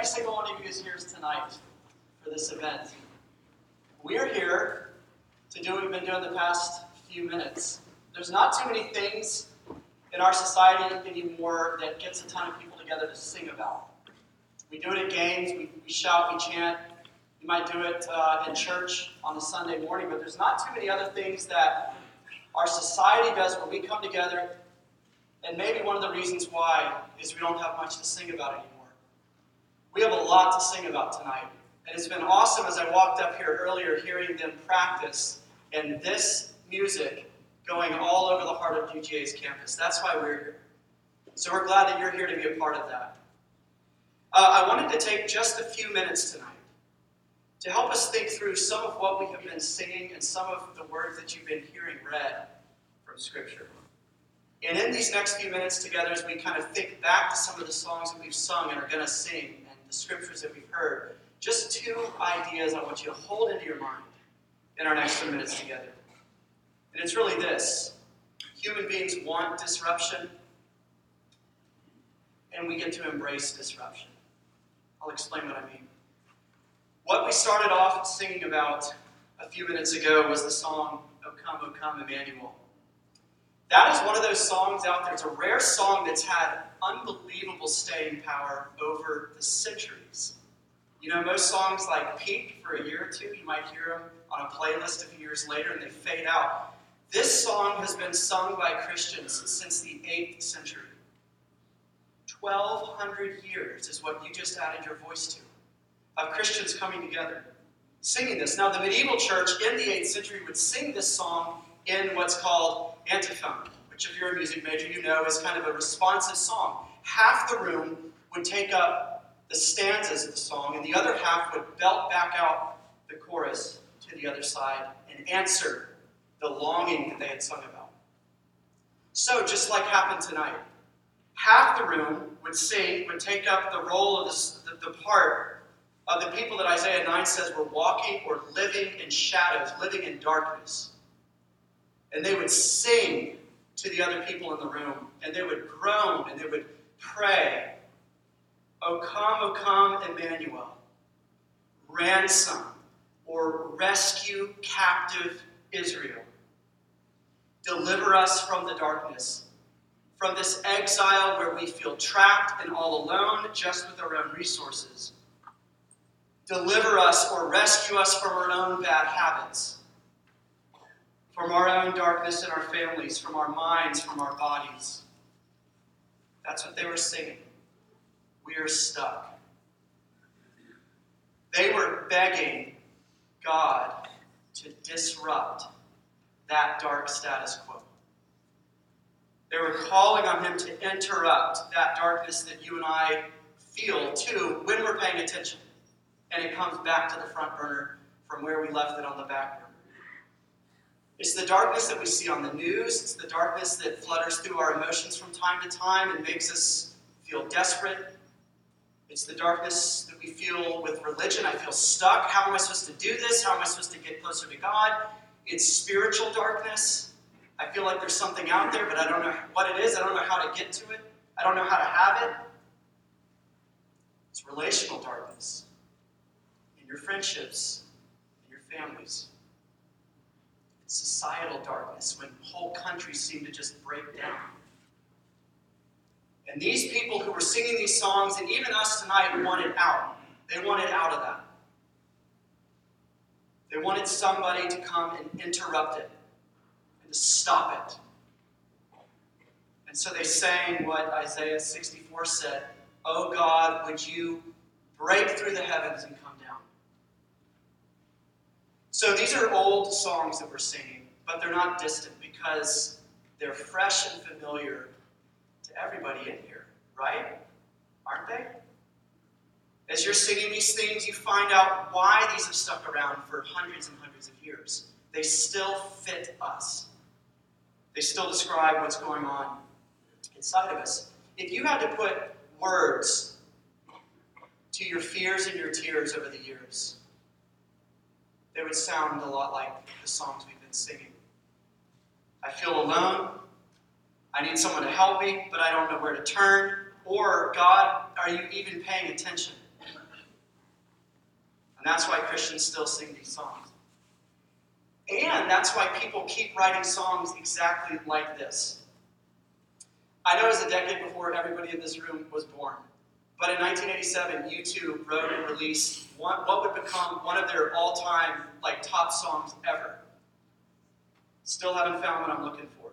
every single one of you is here tonight for this event. We are here to do what we've been doing the past few minutes. There's not too many things in our society anymore that gets a ton of people together to sing about. We do it at games, we, we shout, we chant. You might do it uh, in church on a Sunday morning, but there's not too many other things that our society does when we come together. And maybe one of the reasons why is we don't have much to sing about anymore. We have a lot to sing about tonight. And it's been awesome as I walked up here earlier hearing them practice and this music going all over the heart of UGA's campus. That's why we're here. So we're glad that you're here to be a part of that. Uh, I wanted to take just a few minutes tonight to help us think through some of what we have been singing and some of the words that you've been hearing read from Scripture. And in these next few minutes together, as we kind of think back to some of the songs that we've sung and are going to sing the scriptures that we've heard, just two ideas I want you to hold into your mind in our next few minutes together. And it's really this human beings want disruption, and we get to embrace disruption. I'll explain what I mean. What we started off singing about a few minutes ago was the song, O Come, O Come, Emmanuel. That is one of those songs out there. It's a rare song that's had unbelievable staying power over the centuries. You know, most songs like peak for a year or two, you might hear them on a playlist a few years later and they fade out. This song has been sung by Christians since the 8th century. 1,200 years is what you just added your voice to, of Christians coming together, singing this. Now, the medieval church in the 8th century would sing this song in what's called antiphon, which, if you're a music major, you know is kind of a responsive song. Half the room would take up the stanzas of the song, and the other half would belt back out the chorus to the other side and answer the longing that they had sung about. So, just like happened tonight, half the room would sing, would take up the role of this, the, the part of the people that Isaiah 9 says were walking or living in shadows, living in darkness. And they would sing to the other people in the room, and they would groan and they would pray, O come, O come, Emmanuel, ransom or rescue captive Israel. Deliver us from the darkness from this exile where we feel trapped and all alone, just with our own resources. Deliver us or rescue us from our own bad habits, from our own darkness in our families, from our minds, from our bodies. That's what they were singing. We are stuck. They were begging God to disrupt that dark status quo. They were calling on him to interrupt that darkness that you and I feel too when we're paying attention. And it comes back to the front burner from where we left it on the back burner. It's the darkness that we see on the news, it's the darkness that flutters through our emotions from time to time and makes us feel desperate. It's the darkness that we feel with religion. I feel stuck. How am I supposed to do this? How am I supposed to get closer to God? It's spiritual darkness. I feel like there's something out there, but I don't know what it is. I don't know how to get to it. I don't know how to have it. It's relational darkness in your friendships, in your families. Societal darkness when whole countries seem to just break down. And these people who were singing these songs, and even us tonight, wanted out. They wanted out of that. They wanted somebody to come and interrupt it and to stop it. And so they sang what Isaiah 64 said Oh God, would you break through the heavens and come? So these are old songs that we're singing, but they're not distant because they're fresh and familiar to everybody in here, right? Aren't they? As you're singing these things, you find out why these have stuck around for hundreds and hundreds of years. They still fit us. They still describe what's going on inside of us. If you had to put words to your fears and your tears over the years, they would sound a lot like the songs we've been singing. I feel alone. I need someone to help me, but I don't know where to turn. Or, God, are you even paying attention? And that's why Christians still sing these songs. And that's why people keep writing songs exactly like this. I know it was a decade before everybody in this room was born. But in 1987, U2 wrote and released one, what would become one of their all-time like top songs ever. Still haven't found what I'm looking for.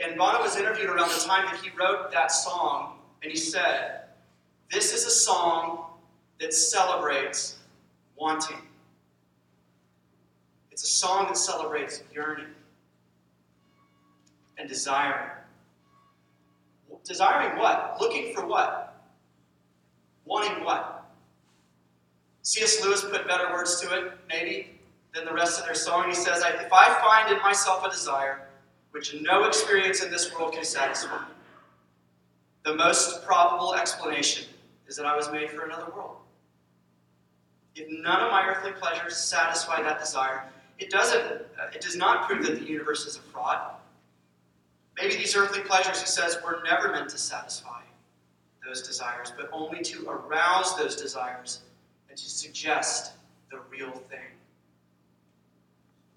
And Bono was interviewed around the time that he wrote that song, and he said, "This is a song that celebrates wanting. It's a song that celebrates yearning and desiring. Desiring what? Looking for what? Wanting what? C.S. Lewis put better words to it, maybe, than the rest of their song. He says, If I find in myself a desire which no experience in this world can satisfy, the most probable explanation is that I was made for another world. If none of my earthly pleasures satisfy that desire, it doesn't. Uh, it does not prove that the universe is a fraud. Maybe these earthly pleasures, he says, were never meant to satisfy those desires, but only to arouse those desires and to suggest the real thing.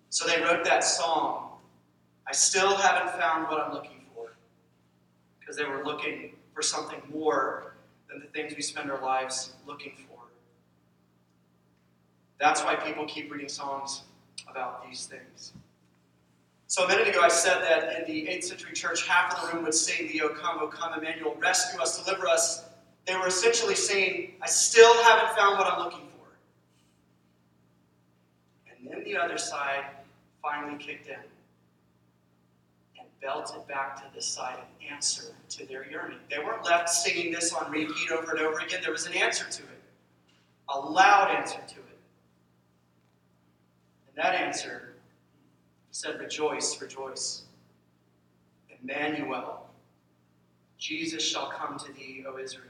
So they wrote that song. I still haven't found what I'm looking for. Because they were looking for something more than the things we spend our lives looking for. That's why people keep reading songs about these things. So a minute ago I said that in the 8th century church, half of the room would sing the O come, O come, Emmanuel, rescue us, deliver us. They were essentially saying, I still haven't found what I'm looking for. And then the other side finally kicked in and belted back to this side an answer to their yearning. They weren't left singing this on repeat over and over again. There was an answer to it, a loud answer to it. And that answer said, Rejoice, rejoice. Emmanuel, Jesus shall come to thee, O Israel.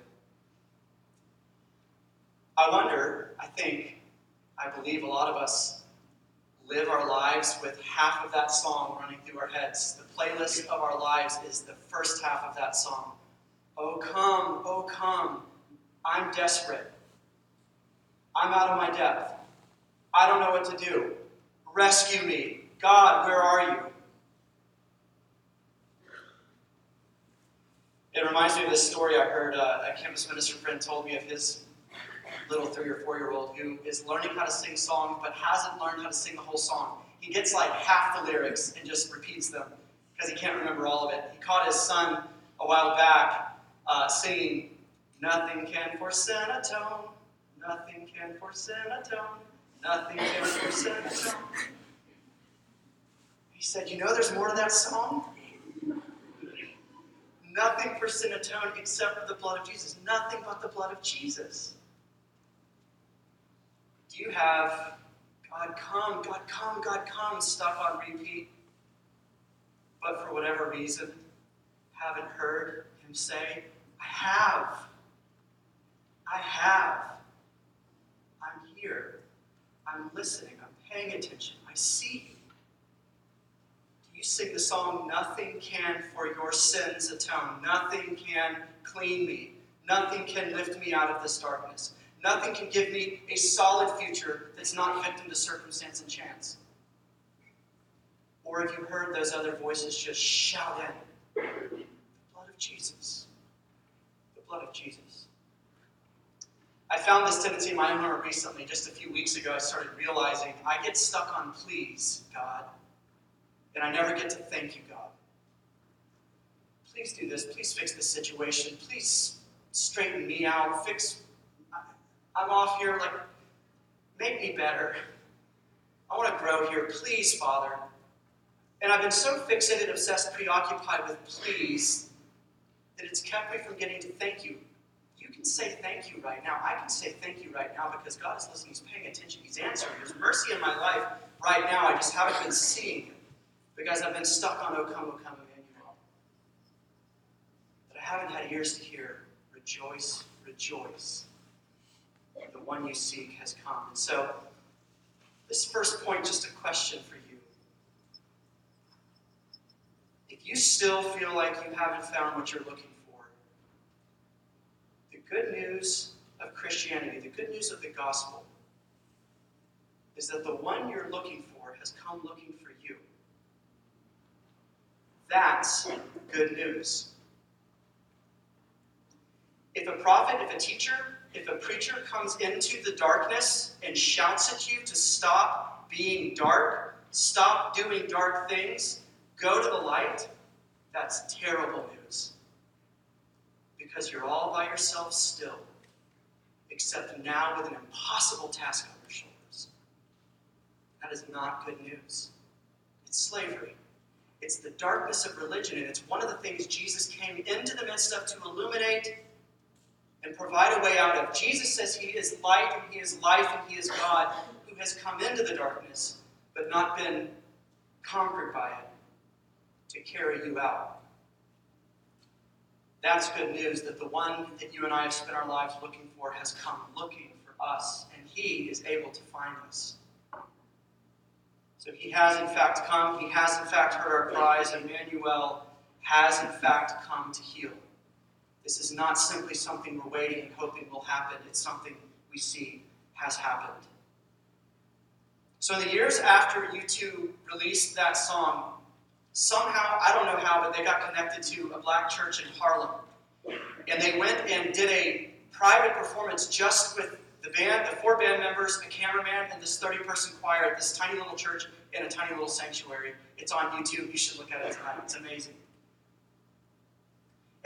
I wonder, I think, I believe a lot of us live our lives with half of that song running through our heads. The playlist of our lives is the first half of that song. Oh, come, oh, come. I'm desperate. I'm out of my depth. I don't know what to do. Rescue me. God, where are you? It reminds me of this story I heard uh, a campus minister friend told me of his little three or four year old who is learning how to sing songs but hasn't learned how to sing the whole song. He gets like half the lyrics and just repeats them because he can't remember all of it. He caught his son a while back uh, singing, Nothing can force a tone, nothing can force a tone. Nothing can said. He said, You know, there's more to that song? Nothing for sin atoned except for the blood of Jesus. Nothing but the blood of Jesus. Do you have God come, God come, God come stuck on repeat, but for whatever reason haven't heard Him say, I have. I have. I'm here. I'm listening. I'm paying attention. I see you. You sing the song, Nothing Can for Your Sins Atone? Nothing can clean me. Nothing can lift me out of this darkness. Nothing can give me a solid future that's not victim to circumstance and chance. Or have you heard those other voices just shout in, The blood of Jesus. The blood of Jesus. I found this tendency in my own heart recently. Just a few weeks ago, I started realizing I get stuck on please, God, and I never get to thank you, God. Please do this. Please fix this situation. Please straighten me out. Fix. I'm off here. Like, make me better. I want to grow here. Please, Father. And I've been so fixated, obsessed, preoccupied with please that it's kept me from getting to thank you. you can say thank you right now. I can say thank you right now because God is listening. He's paying attention. He's answering. There's mercy in my life right now. I just haven't been seeing it because I've been stuck on O come, O come, Emmanuel. But I haven't had ears to hear. Rejoice, rejoice. The one you seek has come. And so, this first point, just a question for you. If you still feel like you haven't found what you're looking for, the good news of Christianity, the good news of the gospel, is that the one you're looking for has come looking for. That's good news. If a prophet, if a teacher, if a preacher comes into the darkness and shouts at you to stop being dark, stop doing dark things, go to the light, that's terrible news. Because you're all by yourself still, except now with an impossible task on your shoulders. That is not good news. It's slavery. It's the darkness of religion, and it's one of the things Jesus came into the midst of to illuminate and provide a way out of. Jesus says he is light and he is life and he is God who has come into the darkness but not been conquered by it to carry you out. That's good news that the one that you and I have spent our lives looking for has come looking for us, and he is able to find us. So he has in fact come, he has in fact heard our cries, Emmanuel has in fact come to heal. This is not simply something we're waiting and hoping will happen, it's something we see has happened. So, in the years after U2 released that song, somehow, I don't know how, but they got connected to a black church in Harlem. And they went and did a private performance just with the band, the four band members, a cameraman, and this 30 person choir at this tiny little church in a tiny little sanctuary. It's on YouTube. You should look at it tonight. It's amazing.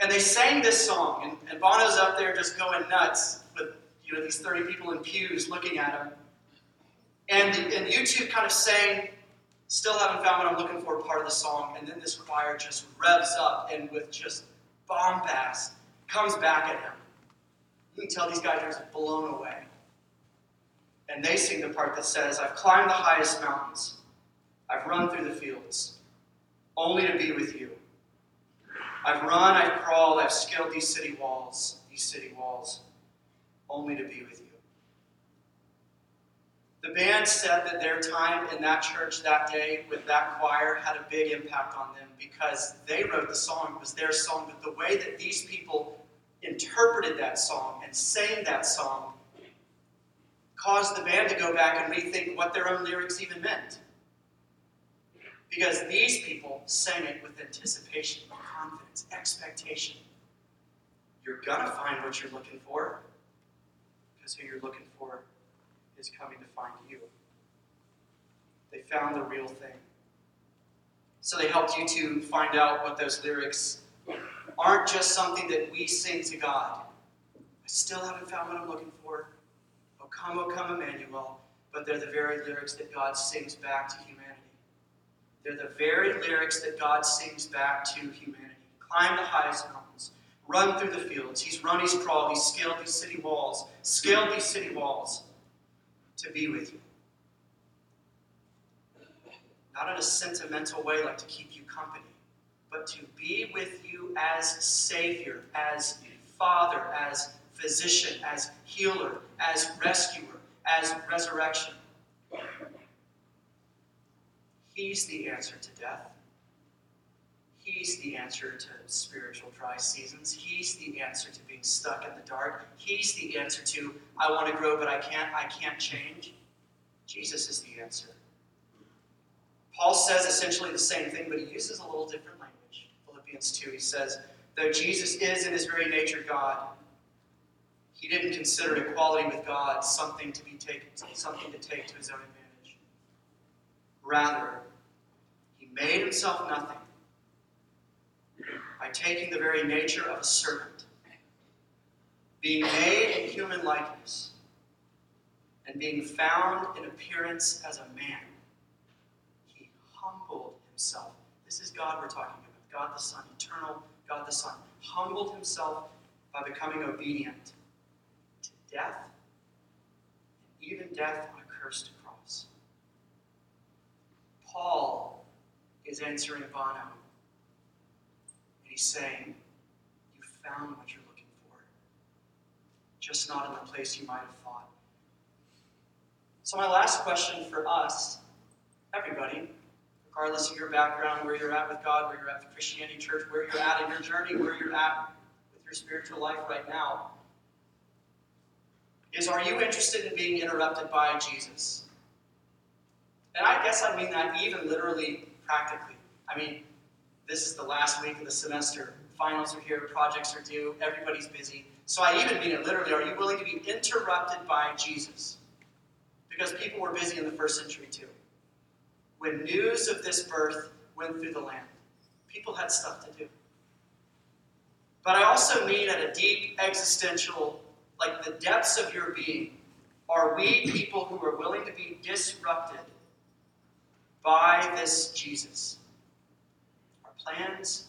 And they sang this song, and, and Bono's up there just going nuts with you know these 30 people in pews looking at him. And, and U2 kind of sang, Still haven't found what I'm looking for, part of the song, and then this choir just revs up and with just bombast comes back at him. You can tell these guys are just blown away. And they sing the part that says, I've climbed the highest mountains, I've run through the fields, only to be with you. I've run, I've crawled, I've scaled these city walls, these city walls, only to be with you. The band said that their time in that church that day with that choir had a big impact on them because they wrote the song, it was their song, but the way that these people interpreted that song and sang that song caused the band to go back and rethink what their own lyrics even meant. Because these people sang it with anticipation, confidence, expectation. You're going to find what you're looking for because who you're looking for is coming to find you. They found the real thing. So they helped you to find out what those lyrics aren't just something that we sing to God. I still haven't found what I'm looking for. Oh, come, oh, come, Emmanuel. But they're the very lyrics that God sings back to humanity. They're the very lyrics that God sings back to humanity. Climb the highest mountains, run through the fields. He's run, he's crawled, he's scaled these city walls, scaled these city walls to be with you. Not in a sentimental way like to keep you company, but to be with you as Savior, as Father, as physician, as healer, as rescuer, as resurrection. He's the answer to death. He's the answer to spiritual dry seasons. He's the answer to being stuck in the dark. He's the answer to I want to grow but I can't I can't change. Jesus is the answer. Paul says essentially the same thing, but he uses a little different. Philippians 2, he says, though Jesus is in his very nature God, he didn't consider equality with God something to be taken, something to take to his own advantage. Rather, he made himself nothing by taking the very nature of a servant, being made in human likeness, and being found in appearance as a man. He humbled himself. This is God we're talking about God the Son, eternal God the Son. Humbled himself by becoming obedient to death, and even death on a cursed cross. Paul is answering Bono and He's saying, You found what you're looking for, just not in the place you might have thought. So, my last question for us, everybody, regardless of your background, where you're at with God, where you're at with Christianity Church, where you're at in your journey, where you're at with your spiritual life right now, is are you interested in being interrupted by Jesus? And I guess I mean that even literally, practically. I mean, this is the last week of the semester. Finals are here, projects are due, everybody's busy. So I even mean it literally. Are you willing to be interrupted by Jesus? Because people were busy in the first century too. When news of this birth went through the land, people had stuff to do. But I also mean at a deep existential, like the depths of your being, are we people who are willing to be disrupted by this Jesus? Our plans,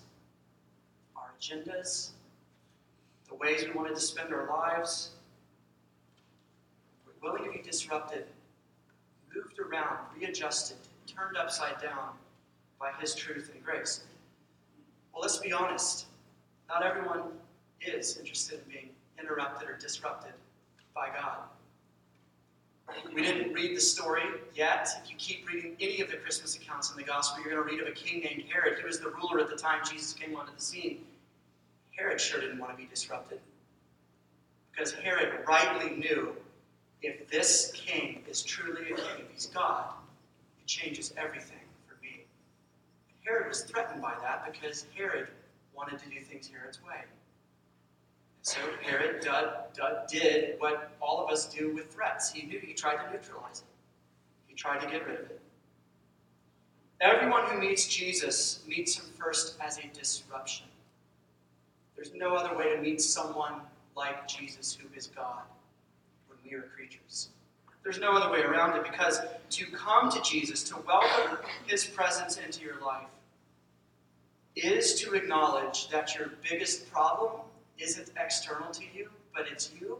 our agendas, the ways we wanted to spend our lives. We're willing to be disrupted, moved around, readjusted, turned upside down by His truth and grace. Well, let's be honest. Not everyone is interested in being interrupted or disrupted by God. We didn't read the story yet. If you keep reading any of the Christmas accounts in the Gospel, you're going to read of a king named Herod. He was the ruler at the time Jesus came onto the scene. Herod sure didn't want to be disrupted. Because Herod rightly knew if this king is truly a king, if he's God, changes everything for me. Herod was threatened by that because Herod wanted to do things Herod's way. So Herod did what all of us do with threats. He knew he tried to neutralize it. He tried to get rid of it. Everyone who meets Jesus meets him first as a disruption. There's no other way to meet someone like Jesus who is God when we are creatures. There's no other way around it because to come to Jesus, to welcome his presence into your life, is to acknowledge that your biggest problem isn't external to you, but it's you.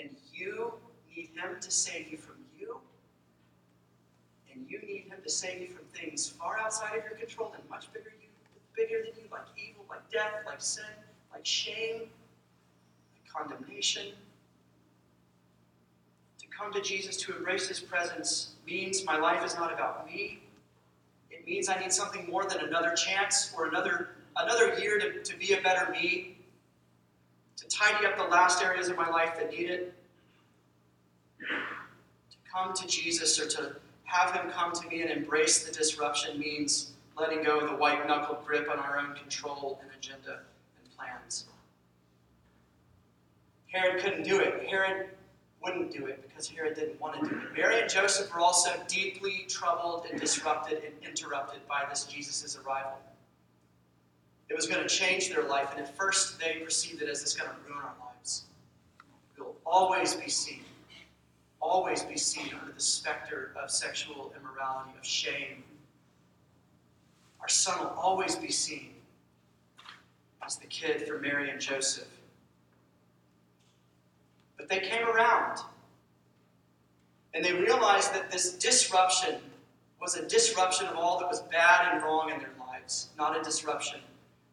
And you need Him to save you from you. And you need Him to save you from things far outside of your control and much bigger you, bigger than you, like evil, like death, like sin, like shame, like condemnation. Come to Jesus, to embrace His presence, means my life is not about me. It means I need something more than another chance or another another year to, to be a better me, to tidy up the last areas of my life that need it, to come to Jesus or to have Him come to me and embrace the disruption means letting go of the white knuckle grip on our own control and agenda and plans. Herod couldn't do it. Herod wouldn't do it because Herod didn't want to do it. Mary and Joseph were also deeply troubled and disrupted and interrupted by this Jesus' arrival. It was going to change their life, and at first they perceived it as this going to ruin our lives. We'll always be seen, always be seen under the specter of sexual immorality, of shame. Our son will always be seen as the kid for Mary and Joseph. But they came around, and they realized that this disruption was a disruption of all that was bad and wrong in their lives, not a disruption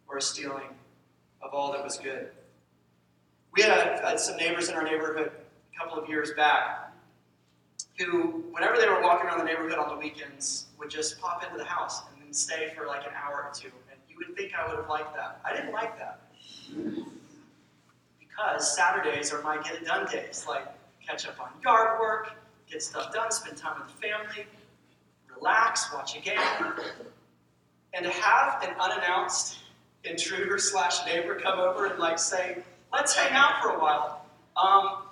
or a stealing of all that was good. We had, a, had some neighbors in our neighborhood a couple of years back who, whenever they were walking around the neighborhood on the weekends, would just pop into the house and then stay for like an hour or two. And you would think I would have liked that. I didn't like that. Because Saturdays are my get it done days. Like, catch up on yard work, get stuff done, spend time with the family, relax, watch a game. And to have an unannounced intruder slash neighbor come over and like say, let's hang out for a while. Um,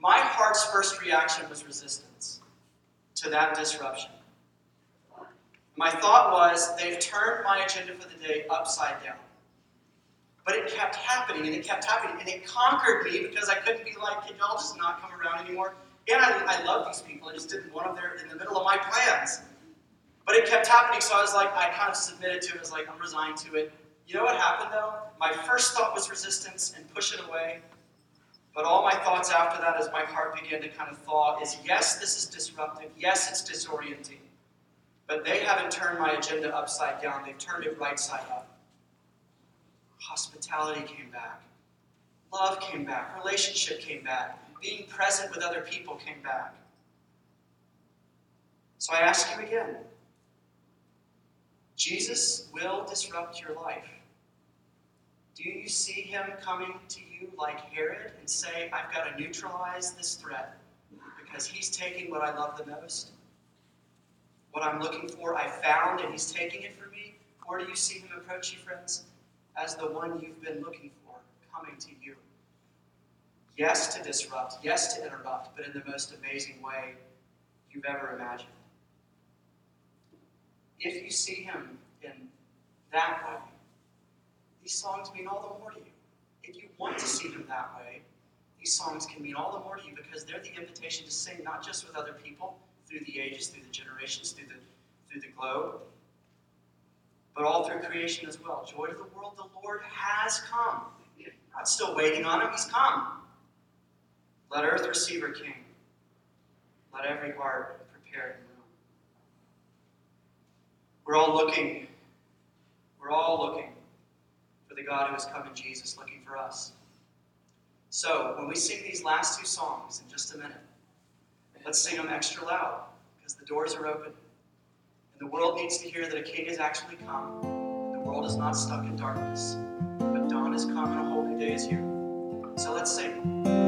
my heart's first reaction was resistance to that disruption. My thought was, they've turned my agenda for the day upside down. But it kept happening and it kept happening and it conquered me because I couldn't be like, can y'all just not come around anymore? And I, I love these people. I just didn't want them there in the middle of my plans. But it kept happening, so I was like, I kind of submitted to it. I was like, I'm resigned to it. You know what happened though? My first thought was resistance and push it away. But all my thoughts after that, as my heart began to kind of thaw, is yes, this is disruptive. Yes, it's disorienting. But they haven't turned my agenda upside down, they've turned it right side up. Hospitality came back, love came back, relationship came back, being present with other people came back. So I ask you again Jesus will disrupt your life. Do you see him coming to you like Herod and say, I've got to neutralize this threat because he's taking what I love the most? what I'm looking for I found and He's taking it from me? Or do you see Him approach you, friends, as the one you've been looking for coming to you? Yes, to disrupt, yes, to interrupt, but in the most amazing way you've ever imagined. If you see Him in that way, these songs mean all the more to you. If you want to see Him that way, these songs can mean all the more to you because they're the invitation to sing not just with other people through the ages, through the generations, through the, through the globe, but all through creation as well. Joy to the world, the Lord has come. Not still waiting on him, he's come. Let earth receive her king. Let every heart prepare him room. We're all looking, we're all looking for the God who has come in Jesus, looking for us. So, when we sing these last two songs in just a minute, let's sing them extra loud because the doors are open. And the world needs to hear that a king has actually come. The world is not stuck in darkness, but dawn has come and a holy day is here. So let's sing.